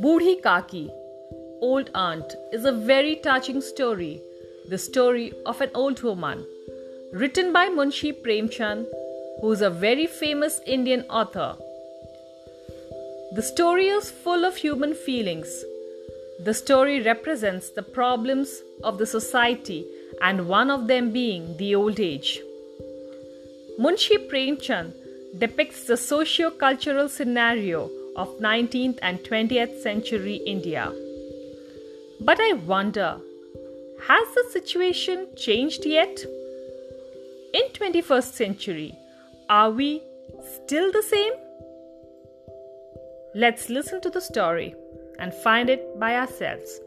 Boodhi Kaki, Old Aunt, is a very touching story. The story of an old woman, written by Munshi Premchand, who is a very famous Indian author. The story is full of human feelings. The story represents the problems of the society, and one of them being the old age. Munshi Premchand depicts the socio cultural scenario of 19th and 20th century India. But I wonder, has the situation changed yet? In 21st century, are we still the same? Let's listen to the story and find it by ourselves.